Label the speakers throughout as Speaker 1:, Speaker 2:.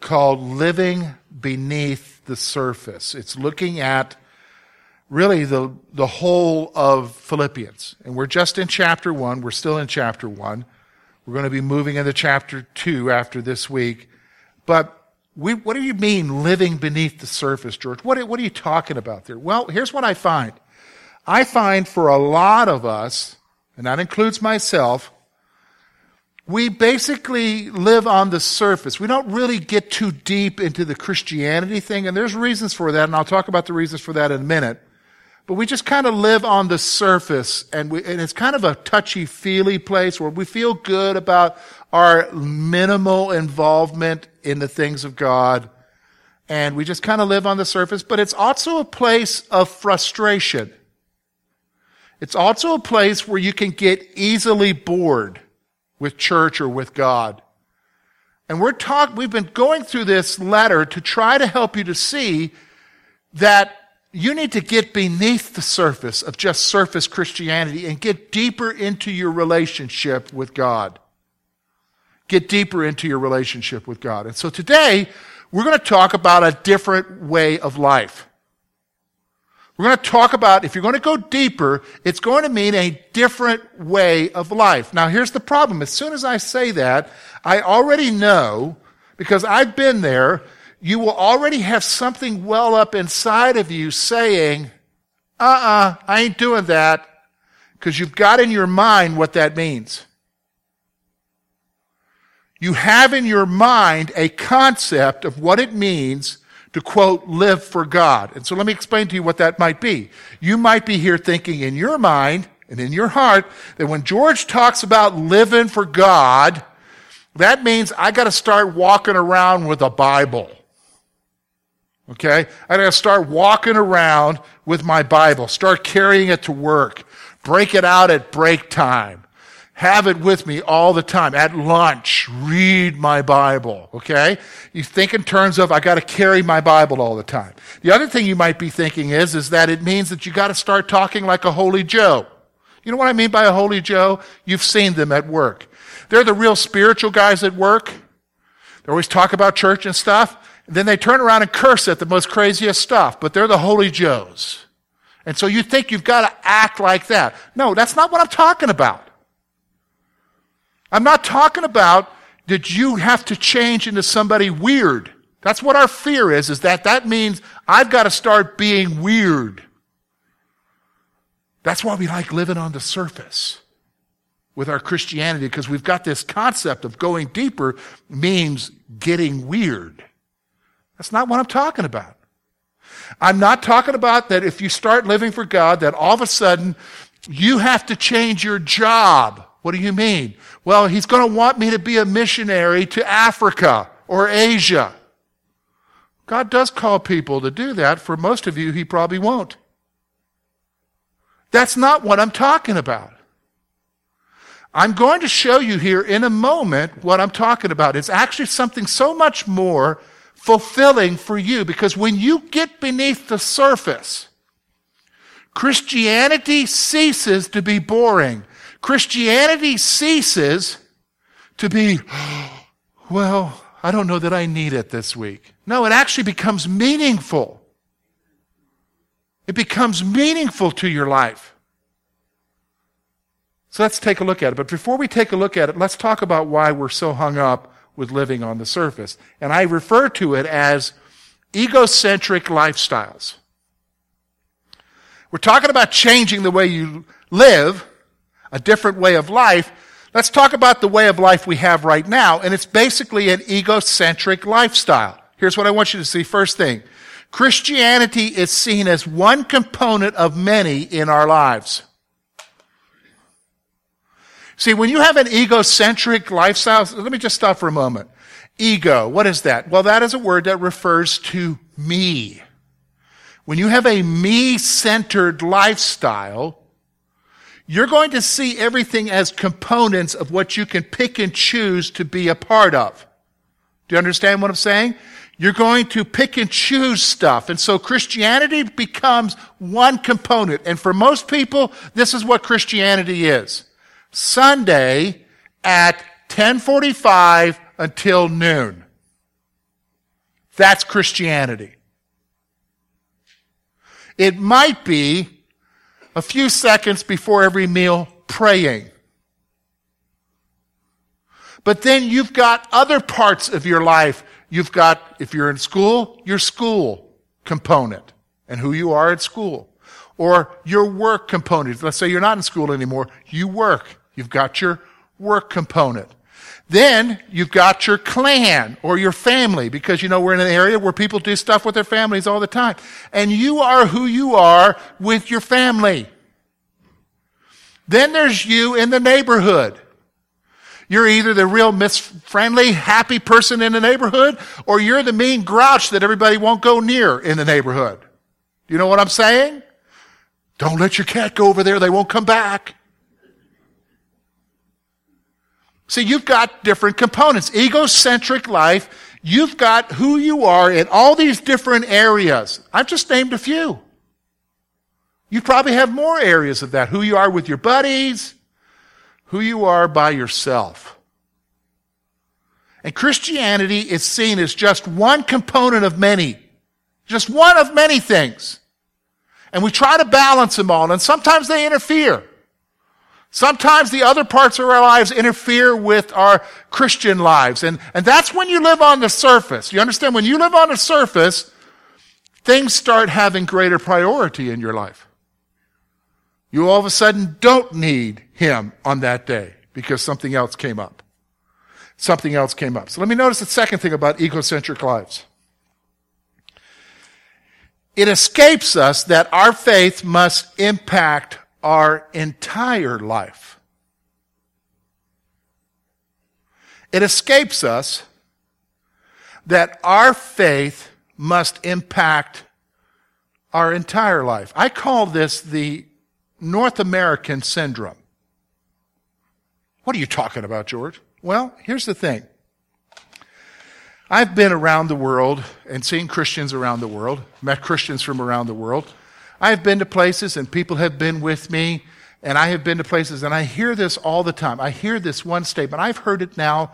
Speaker 1: called Living Beneath the Surface. It's looking at really the, the whole of Philippians. And we're just in chapter one. We're still in chapter one. We're going to be moving into chapter two after this week. But we, what do you mean living beneath the surface, George? What, what are you talking about there? Well, here's what I find. I find for a lot of us, and that includes myself, we basically live on the surface. We don't really get too deep into the Christianity thing, and there's reasons for that, and I'll talk about the reasons for that in a minute. But we just kind of live on the surface, and, we, and it's kind of a touchy-feely place where we feel good about our minimal involvement in the things of God, and we just kind of live on the surface. But it's also a place of frustration. It's also a place where you can get easily bored with church or with God. And we're talk, we've been going through this letter to try to help you to see that you need to get beneath the surface of just surface Christianity and get deeper into your relationship with God. Get deeper into your relationship with God. And so today, we're going to talk about a different way of life. We're going to talk about, if you're going to go deeper, it's going to mean a different way of life. Now, here's the problem. As soon as I say that, I already know, because I've been there, you will already have something well up inside of you saying, uh-uh, I ain't doing that, because you've got in your mind what that means. You have in your mind a concept of what it means to quote, live for God. And so let me explain to you what that might be. You might be here thinking in your mind and in your heart that when George talks about living for God, that means I got to start walking around with a Bible. Okay? I got to start walking around with my Bible, start carrying it to work, break it out at break time. Have it with me all the time. At lunch, read my Bible, okay? You think in terms of, I gotta carry my Bible all the time. The other thing you might be thinking is, is that it means that you gotta start talking like a holy Joe. You know what I mean by a holy Joe? You've seen them at work. They're the real spiritual guys at work. They always talk about church and stuff. And then they turn around and curse at the most craziest stuff, but they're the holy Joes. And so you think you've got to act like that. No, that's not what I'm talking about. I'm not talking about that you have to change into somebody weird. That's what our fear is, is that that means I've got to start being weird. That's why we like living on the surface with our Christianity, because we've got this concept of going deeper means getting weird. That's not what I'm talking about. I'm not talking about that if you start living for God, that all of a sudden you have to change your job what do you mean? Well, he's going to want me to be a missionary to Africa or Asia. God does call people to do that. For most of you, he probably won't. That's not what I'm talking about. I'm going to show you here in a moment what I'm talking about. It's actually something so much more fulfilling for you because when you get beneath the surface, Christianity ceases to be boring. Christianity ceases to be, well, I don't know that I need it this week. No, it actually becomes meaningful. It becomes meaningful to your life. So let's take a look at it. But before we take a look at it, let's talk about why we're so hung up with living on the surface. And I refer to it as egocentric lifestyles. We're talking about changing the way you live a different way of life, let's talk about the way of life we have right now, and it's basically an egocentric lifestyle. Here's what I want you to see. First thing, Christianity is seen as one component of many in our lives. See, when you have an egocentric lifestyle, let me just stop for a moment. Ego, what is that? Well, that is a word that refers to me. When you have a me-centered lifestyle, you're going to see everything as components of what you can pick and choose to be a part of. Do you understand what I'm saying? You're going to pick and choose stuff. And so Christianity becomes one component. And for most people, this is what Christianity is. Sunday at 1045 until noon. That's Christianity. It might be a few seconds before every meal praying. But then you've got other parts of your life. You've got, if you're in school, your school component and who you are at school. Or your work component. Let's say you're not in school anymore. You work. You've got your work component. Then you've got your clan or your family because you know we're in an area where people do stuff with their families all the time. And you are who you are with your family. Then there's you in the neighborhood. You're either the real Friendly, happy person in the neighborhood, or you're the mean grouch that everybody won't go near in the neighborhood. You know what I'm saying? Don't let your cat go over there. They won't come back. See, you've got different components. Egocentric life, you've got who you are in all these different areas. I've just named a few. You probably have more areas of that. Who you are with your buddies, who you are by yourself. And Christianity is seen as just one component of many. Just one of many things. And we try to balance them all, and sometimes they interfere. Sometimes the other parts of our lives interfere with our Christian lives. And, and that's when you live on the surface. You understand? When you live on the surface, things start having greater priority in your life. You all of a sudden don't need him on that day because something else came up. Something else came up. So let me notice the second thing about egocentric lives. It escapes us that our faith must impact our entire life. It escapes us that our faith must impact our entire life. I call this the North American syndrome. What are you talking about, George? Well, here's the thing. I've been around the world and seen Christians around the world, met Christians from around the world. I have been to places and people have been with me, and I have been to places, and I hear this all the time. I hear this one statement. I've heard it now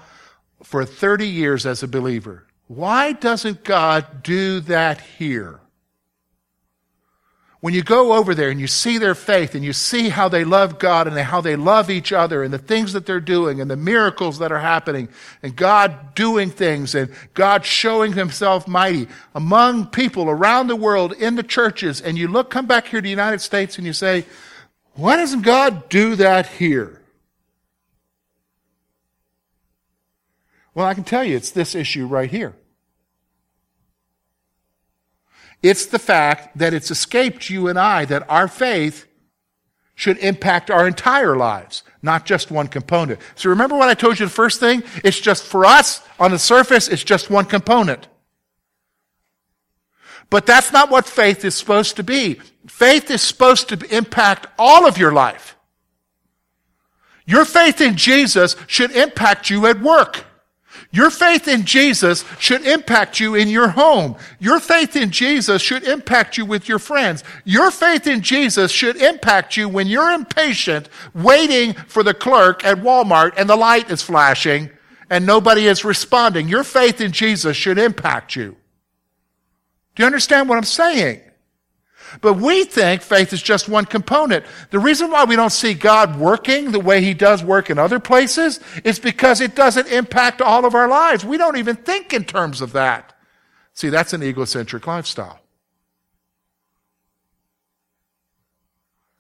Speaker 1: for 30 years as a believer. Why doesn't God do that here? When you go over there and you see their faith and you see how they love God and how they love each other and the things that they're doing and the miracles that are happening and God doing things and God showing himself mighty among people around the world in the churches and you look, come back here to the United States and you say, why doesn't God do that here? Well, I can tell you it's this issue right here. It's the fact that it's escaped you and I that our faith should impact our entire lives, not just one component. So remember what I told you the first thing? It's just for us, on the surface, it's just one component. But that's not what faith is supposed to be. Faith is supposed to impact all of your life. Your faith in Jesus should impact you at work. Your faith in Jesus should impact you in your home. Your faith in Jesus should impact you with your friends. Your faith in Jesus should impact you when you're impatient waiting for the clerk at Walmart and the light is flashing and nobody is responding. Your faith in Jesus should impact you. Do you understand what I'm saying? But we think faith is just one component. The reason why we don't see God working the way He does work in other places is because it doesn't impact all of our lives. We don't even think in terms of that. See, that's an egocentric lifestyle.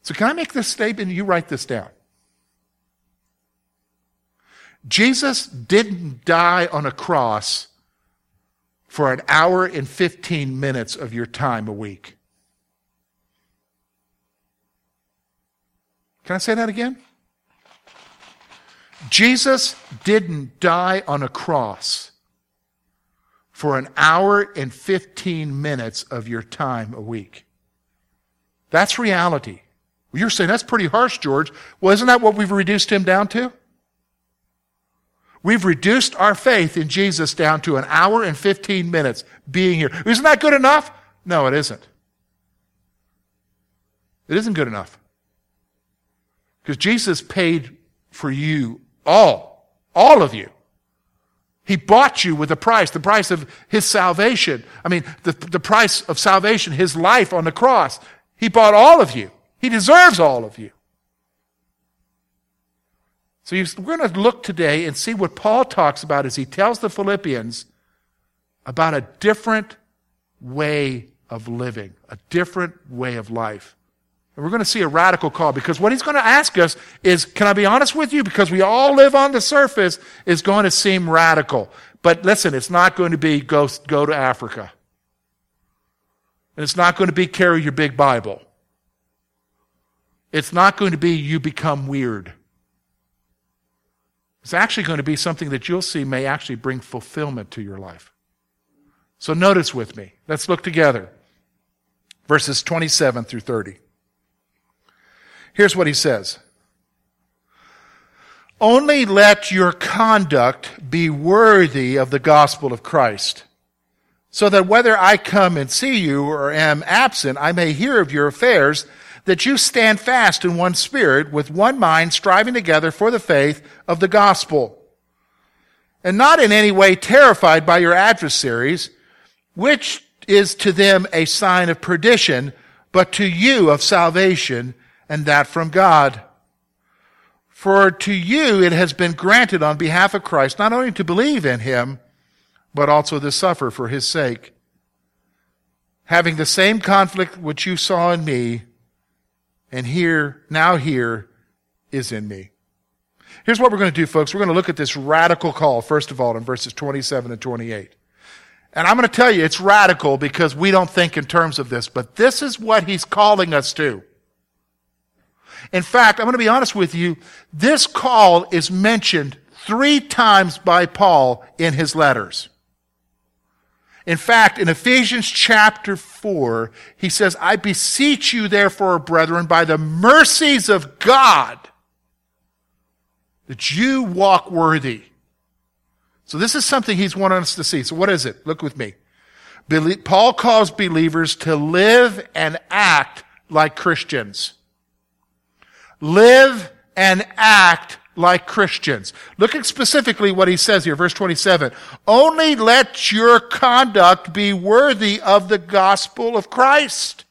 Speaker 1: So, can I make this statement? You write this down. Jesus didn't die on a cross for an hour and 15 minutes of your time a week. Can I say that again? Jesus didn't die on a cross for an hour and 15 minutes of your time a week. That's reality. You're saying that's pretty harsh, George. Well, isn't that what we've reduced him down to? We've reduced our faith in Jesus down to an hour and 15 minutes being here. Isn't that good enough? No, it isn't. It isn't good enough. Because Jesus paid for you all, all of you. He bought you with a price, the price of his salvation. I mean, the, the price of salvation, his life on the cross. He bought all of you. He deserves all of you. So we're going to look today and see what Paul talks about as he tells the Philippians about a different way of living, a different way of life. And we're going to see a radical call because what he's going to ask us is, can I be honest with you? Because we all live on the surface, is going to seem radical. But listen, it's not going to be go, go to Africa. And it's not going to be carry your big Bible. It's not going to be you become weird. It's actually going to be something that you'll see may actually bring fulfillment to your life. So notice with me. Let's look together. Verses 27 through 30. Here's what he says. Only let your conduct be worthy of the gospel of Christ, so that whether I come and see you or am absent, I may hear of your affairs, that you stand fast in one spirit, with one mind, striving together for the faith of the gospel, and not in any way terrified by your adversaries, which is to them a sign of perdition, but to you of salvation, and that from God. For to you it has been granted on behalf of Christ not only to believe in him, but also to suffer for his sake. Having the same conflict which you saw in me, and here, now here, is in me. Here's what we're going to do, folks. We're going to look at this radical call, first of all, in verses 27 and 28. And I'm going to tell you, it's radical because we don't think in terms of this, but this is what he's calling us to. In fact, I'm going to be honest with you, this call is mentioned three times by Paul in his letters. In fact, in Ephesians chapter 4, he says, I beseech you, therefore, brethren, by the mercies of God, that you walk worthy. So this is something he's wanting us to see. So what is it? Look with me. Paul calls believers to live and act like Christians live and act like Christians. Look at specifically what he says here, verse 27. Only let your conduct be worthy of the gospel of Christ.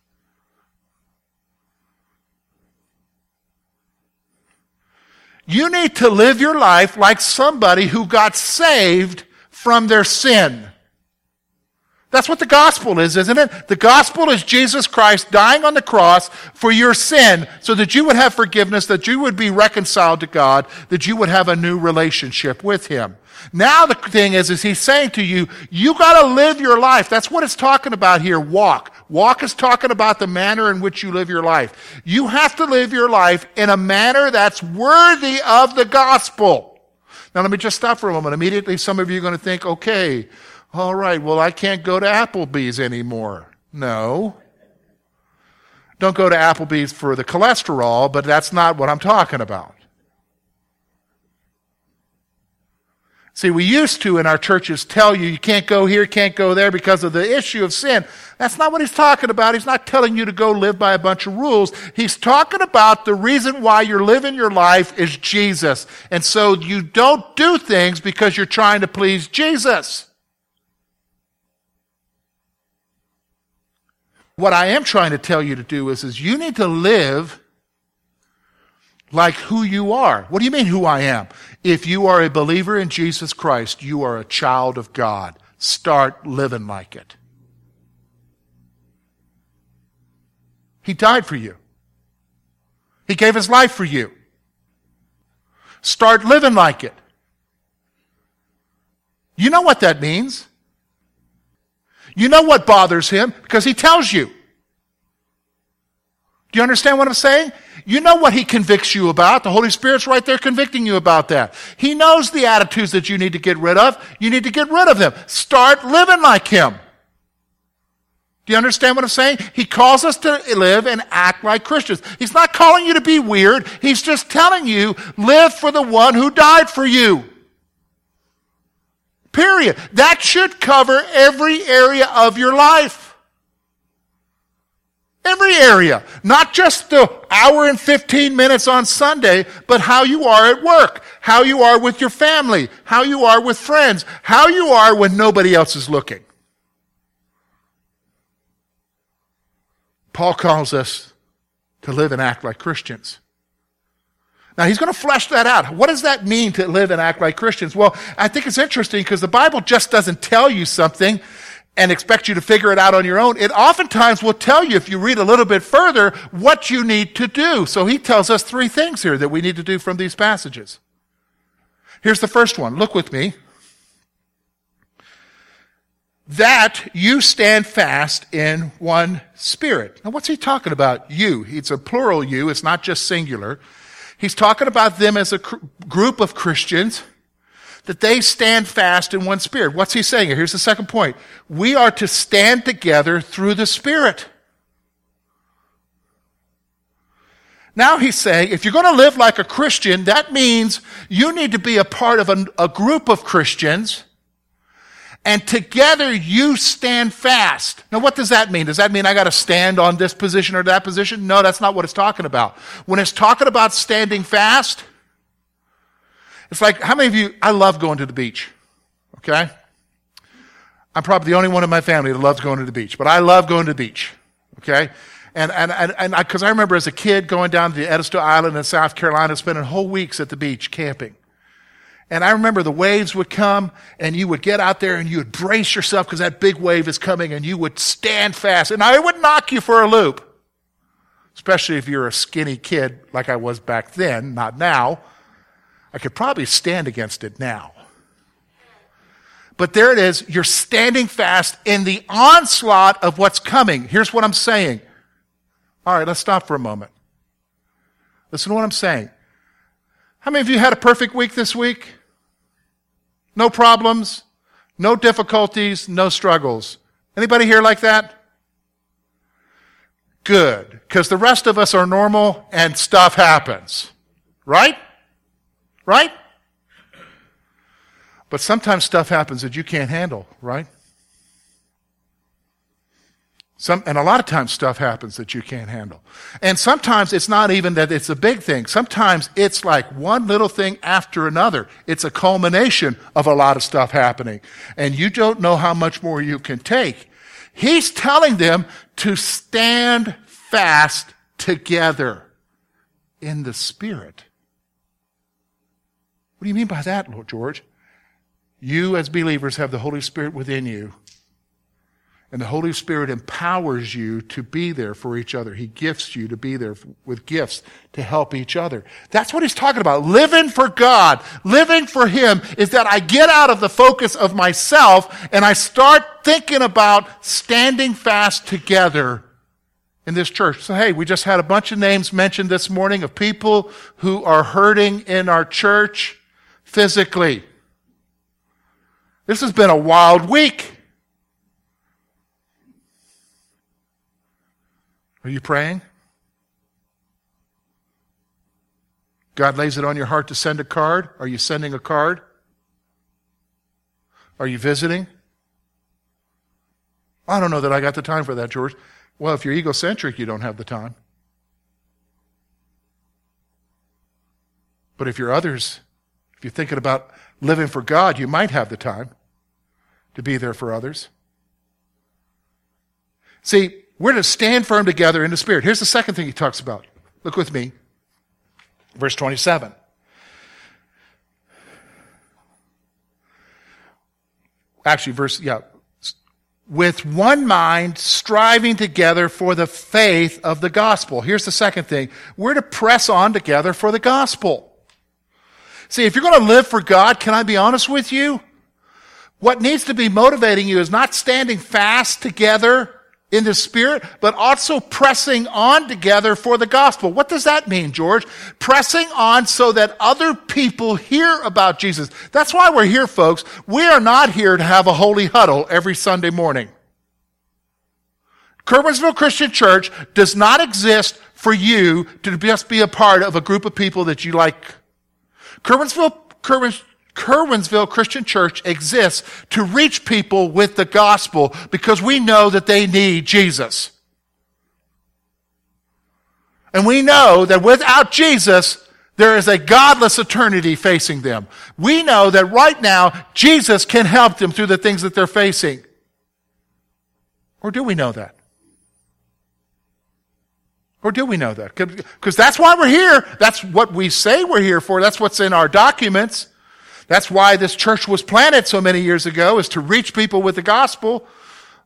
Speaker 1: You need to live your life like somebody who got saved from their sin. That's what the gospel is, isn't it? The gospel is Jesus Christ dying on the cross for your sin so that you would have forgiveness, that you would be reconciled to God, that you would have a new relationship with Him. Now the thing is, is He's saying to you, you gotta live your life. That's what it's talking about here, walk. Walk is talking about the manner in which you live your life. You have to live your life in a manner that's worthy of the gospel. Now let me just stop for a moment. Immediately some of you are going to think, okay, all right, well, I can't go to Applebee's anymore. No. Don't go to Applebee's for the cholesterol, but that's not what I'm talking about. See, we used to in our churches tell you you can't go here, can't go there because of the issue of sin. That's not what he's talking about. He's not telling you to go live by a bunch of rules. He's talking about the reason why you're living your life is Jesus. And so you don't do things because you're trying to please Jesus. What I am trying to tell you to do is, is you need to live like who you are. What do you mean who I am? If you are a believer in Jesus Christ, you are a child of God. Start living like it. He died for you. He gave his life for you. Start living like it. You know what that means. You know what bothers him because he tells you. Do you understand what I'm saying? You know what he convicts you about. The Holy Spirit's right there convicting you about that. He knows the attitudes that you need to get rid of. You need to get rid of them. Start living like him. Do you understand what I'm saying? He calls us to live and act like Christians. He's not calling you to be weird. He's just telling you, live for the one who died for you. Period. That should cover every area of your life. Every area. Not just the hour and 15 minutes on Sunday, but how you are at work, how you are with your family, how you are with friends, how you are when nobody else is looking. Paul calls us to live and act like Christians. Now he's going to flesh that out. What does that mean to live and act like Christians? Well, I think it's interesting because the Bible just doesn't tell you something and expect you to figure it out on your own. It oftentimes will tell you, if you read a little bit further, what you need to do. So he tells us three things here that we need to do from these passages. Here's the first one. Look with me that you stand fast in one spirit. Now, what's he talking about? You. It's a plural you. It's not just singular. He's talking about them as a cr- group of Christians that they stand fast in one spirit. What's he saying here? Here's the second point. We are to stand together through the spirit. Now he's saying, if you're going to live like a Christian, that means you need to be a part of a, a group of Christians and together you stand fast. Now, what does that mean? Does that mean I got to stand on this position or that position? No, that's not what it's talking about. When it's talking about standing fast, it's like, how many of you, I love going to the beach, okay? I'm probably the only one in my family that loves going to the beach, but I love going to the beach, okay? And, and, and, and I, cause I remember as a kid going down to the Edisto Island in South Carolina, spending whole weeks at the beach camping. And I remember the waves would come and you would get out there and you would brace yourself because that big wave is coming and you would stand fast. And I would knock you for a loop. Especially if you're a skinny kid like I was back then, not now. I could probably stand against it now. But there it is. You're standing fast in the onslaught of what's coming. Here's what I'm saying. All right, let's stop for a moment. Listen to what I'm saying. How many of you had a perfect week this week? No problems, no difficulties, no struggles. Anybody here like that? Good, because the rest of us are normal and stuff happens. Right? Right? But sometimes stuff happens that you can't handle, right? Some, and a lot of times stuff happens that you can't handle. And sometimes it's not even that it's a big thing. Sometimes it's like one little thing after another. It's a culmination of a lot of stuff happening. And you don't know how much more you can take. He's telling them to stand fast together in the Spirit. What do you mean by that, Lord George? You as believers have the Holy Spirit within you and the Holy Spirit empowers you to be there for each other. He gifts you to be there with gifts to help each other. That's what he's talking about. Living for God, living for Him is that I get out of the focus of myself and I start thinking about standing fast together in this church. So, hey, we just had a bunch of names mentioned this morning of people who are hurting in our church physically. This has been a wild week. Are you praying? God lays it on your heart to send a card. Are you sending a card? Are you visiting? I don't know that I got the time for that, George. Well, if you're egocentric, you don't have the time. But if you're others, if you're thinking about living for God, you might have the time to be there for others. See, we're to stand firm together in the Spirit. Here's the second thing he talks about. Look with me. Verse 27. Actually, verse, yeah. With one mind, striving together for the faith of the gospel. Here's the second thing. We're to press on together for the gospel. See, if you're going to live for God, can I be honest with you? What needs to be motivating you is not standing fast together in the Spirit, but also pressing on together for the gospel. What does that mean, George? Pressing on so that other people hear about Jesus. That's why we're here, folks. We are not here to have a holy huddle every Sunday morning. Curwensville Christian Church does not exist for you to just be a part of a group of people that you like. Curwensville, Curwens, Curwensville Christian Church exists to reach people with the gospel because we know that they need Jesus. And we know that without Jesus, there is a godless eternity facing them. We know that right now, Jesus can help them through the things that they're facing. Or do we know that? Or do we know that? Because that's why we're here. That's what we say we're here for. That's what's in our documents. That's why this church was planted so many years ago, is to reach people with the gospel.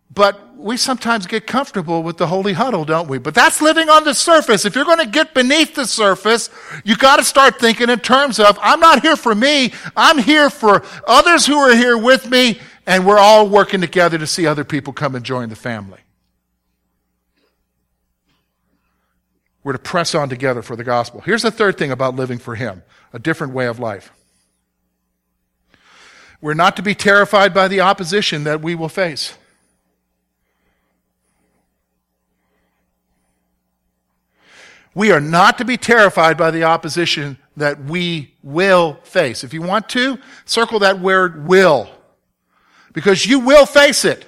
Speaker 1: But we sometimes get comfortable with the holy huddle, don't we? But that's living on the surface. If you're going to get beneath the surface, you got to start thinking in terms of, I'm not here for me. I'm here for others who are here with me, and we're all working together to see other people come and join the family. We're to press on together for the gospel. Here's the third thing about living for Him a different way of life. We're not to be terrified by the opposition that we will face. We are not to be terrified by the opposition that we will face. If you want to, circle that word will. Because you will face it.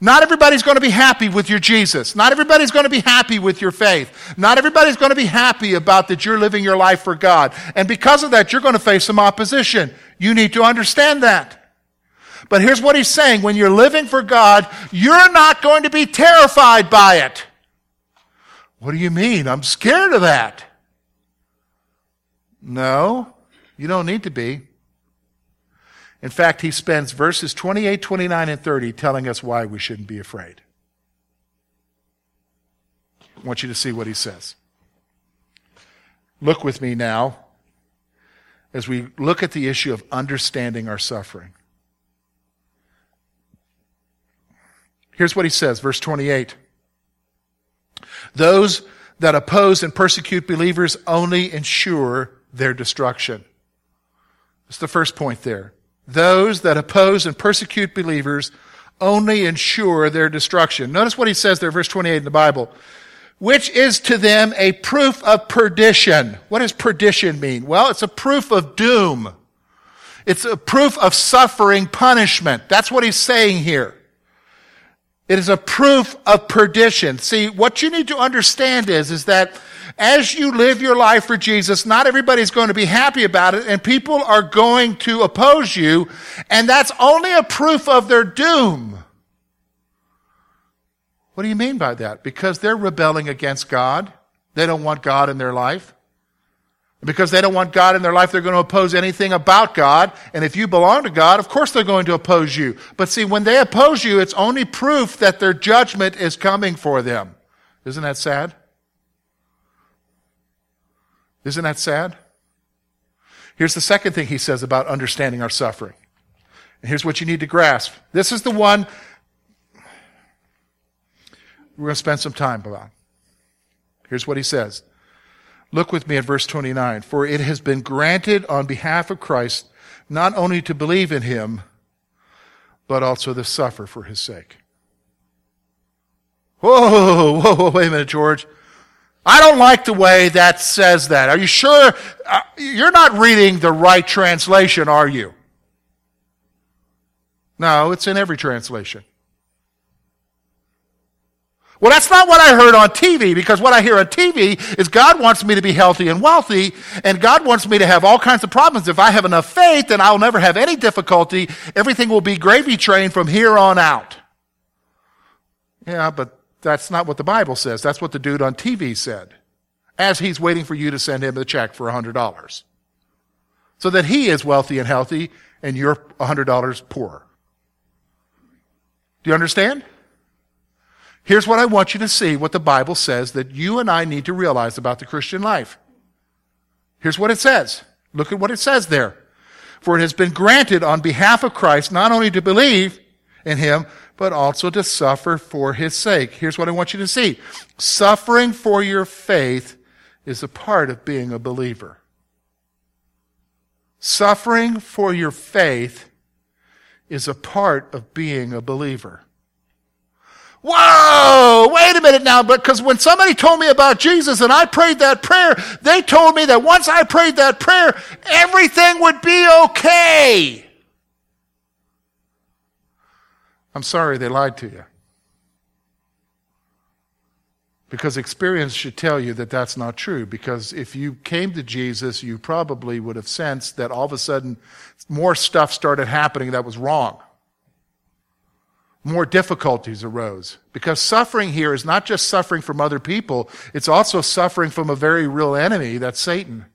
Speaker 1: Not everybody's going to be happy with your Jesus. Not everybody's going to be happy with your faith. Not everybody's going to be happy about that you're living your life for God. And because of that, you're going to face some opposition. You need to understand that. But here's what he's saying. When you're living for God, you're not going to be terrified by it. What do you mean? I'm scared of that. No, you don't need to be. In fact, he spends verses 28, 29, and 30 telling us why we shouldn't be afraid. I want you to see what he says. Look with me now as we look at the issue of understanding our suffering. Here's what he says, verse 28. Those that oppose and persecute believers only ensure their destruction. That's the first point there. Those that oppose and persecute believers only ensure their destruction. Notice what he says there, verse 28 in the Bible which is to them a proof of perdition. What does perdition mean? Well, it's a proof of doom. It's a proof of suffering punishment. That's what he's saying here. It is a proof of perdition. See, what you need to understand is, is that as you live your life for Jesus, not everybody's going to be happy about it, and people are going to oppose you, and that's only a proof of their doom. What do you mean by that? Because they're rebelling against God. They don't want God in their life. Because they don't want God in their life, they're going to oppose anything about God. And if you belong to God, of course they're going to oppose you. But see, when they oppose you, it's only proof that their judgment is coming for them. Isn't that sad? Isn't that sad? Here's the second thing he says about understanding our suffering. And here's what you need to grasp. This is the one we're going to spend some time about. Here's what he says. Look with me at verse 29. For it has been granted on behalf of Christ not only to believe in him, but also to suffer for his sake. Whoa, whoa, whoa, wait a minute, George. I don't like the way that says that. Are you sure? Uh, you're not reading the right translation, are you? No, it's in every translation. Well, that's not what I heard on TV because what I hear on TV is God wants me to be healthy and wealthy, and God wants me to have all kinds of problems. If I have enough faith, then I'll never have any difficulty. Everything will be gravy train from here on out. Yeah, but that's not what the Bible says. That's what the dude on TV said as he's waiting for you to send him the check for $100. So that he is wealthy and healthy and you're $100 poorer. Do you understand? Here's what I want you to see what the Bible says that you and I need to realize about the Christian life. Here's what it says. Look at what it says there. For it has been granted on behalf of Christ not only to believe in him, but also to suffer for his sake. Here's what I want you to see. Suffering for your faith is a part of being a believer. Suffering for your faith is a part of being a believer. Whoa, wait a minute now, because when somebody told me about Jesus and I prayed that prayer, they told me that once I prayed that prayer, everything would be okay. I'm sorry they lied to you. Because experience should tell you that that's not true. Because if you came to Jesus, you probably would have sensed that all of a sudden more stuff started happening that was wrong. More difficulties arose. Because suffering here is not just suffering from other people, it's also suffering from a very real enemy, that's Satan.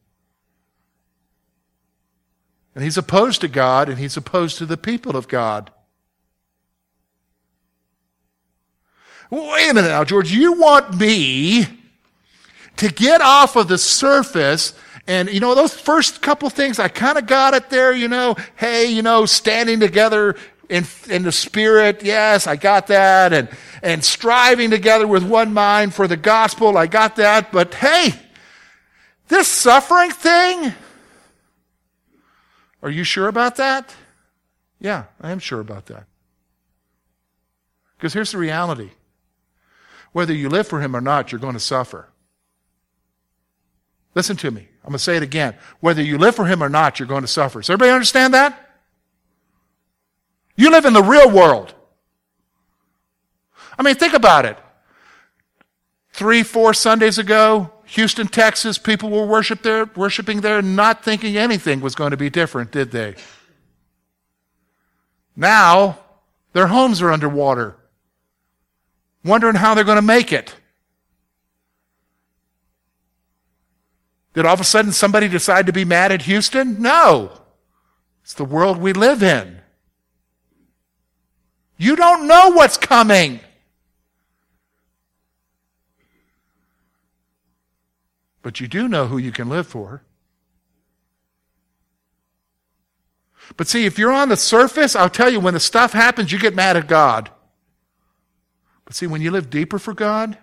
Speaker 1: And he's opposed to God and he's opposed to the people of God. Wait a minute now, George. You want me to get off of the surface and, you know, those first couple things, I kind of got it there, you know, hey, you know, standing together in, in the spirit. Yes, I got that. And, and striving together with one mind for the gospel. I got that. But hey, this suffering thing, are you sure about that? Yeah, I am sure about that. Because here's the reality whether you live for Him or not, you're going to suffer. Listen to me. I'm going to say it again. Whether you live for Him or not, you're going to suffer. Does everybody understand that? You live in the real world. I mean, think about it. Three, four Sundays ago, Houston, Texas, people were worship there, worshiping there, not thinking anything was going to be different, did they? Now, their homes are underwater wondering how they're going to make it. Did all of a sudden somebody decide to be mad at Houston? No. It's the world we live in. You don't know what's coming. But you do know who you can live for. But see, if you're on the surface, I'll tell you, when the stuff happens, you get mad at God. But see, when you live deeper for God,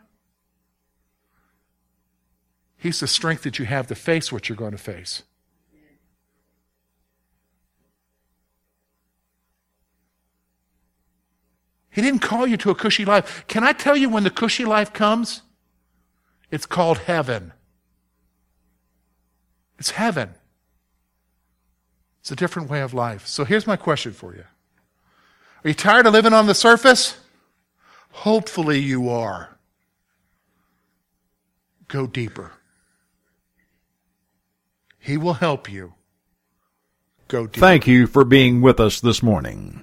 Speaker 1: He's the strength that you have to face what you're going to face. He didn't call you to a cushy life. Can I tell you when the cushy life comes? It's called heaven. It's heaven. It's a different way of life. So here's my question for you Are you tired of living on the surface? Hopefully you are. Go deeper. He will help you. Go deeper.
Speaker 2: Thank you for being with us this morning.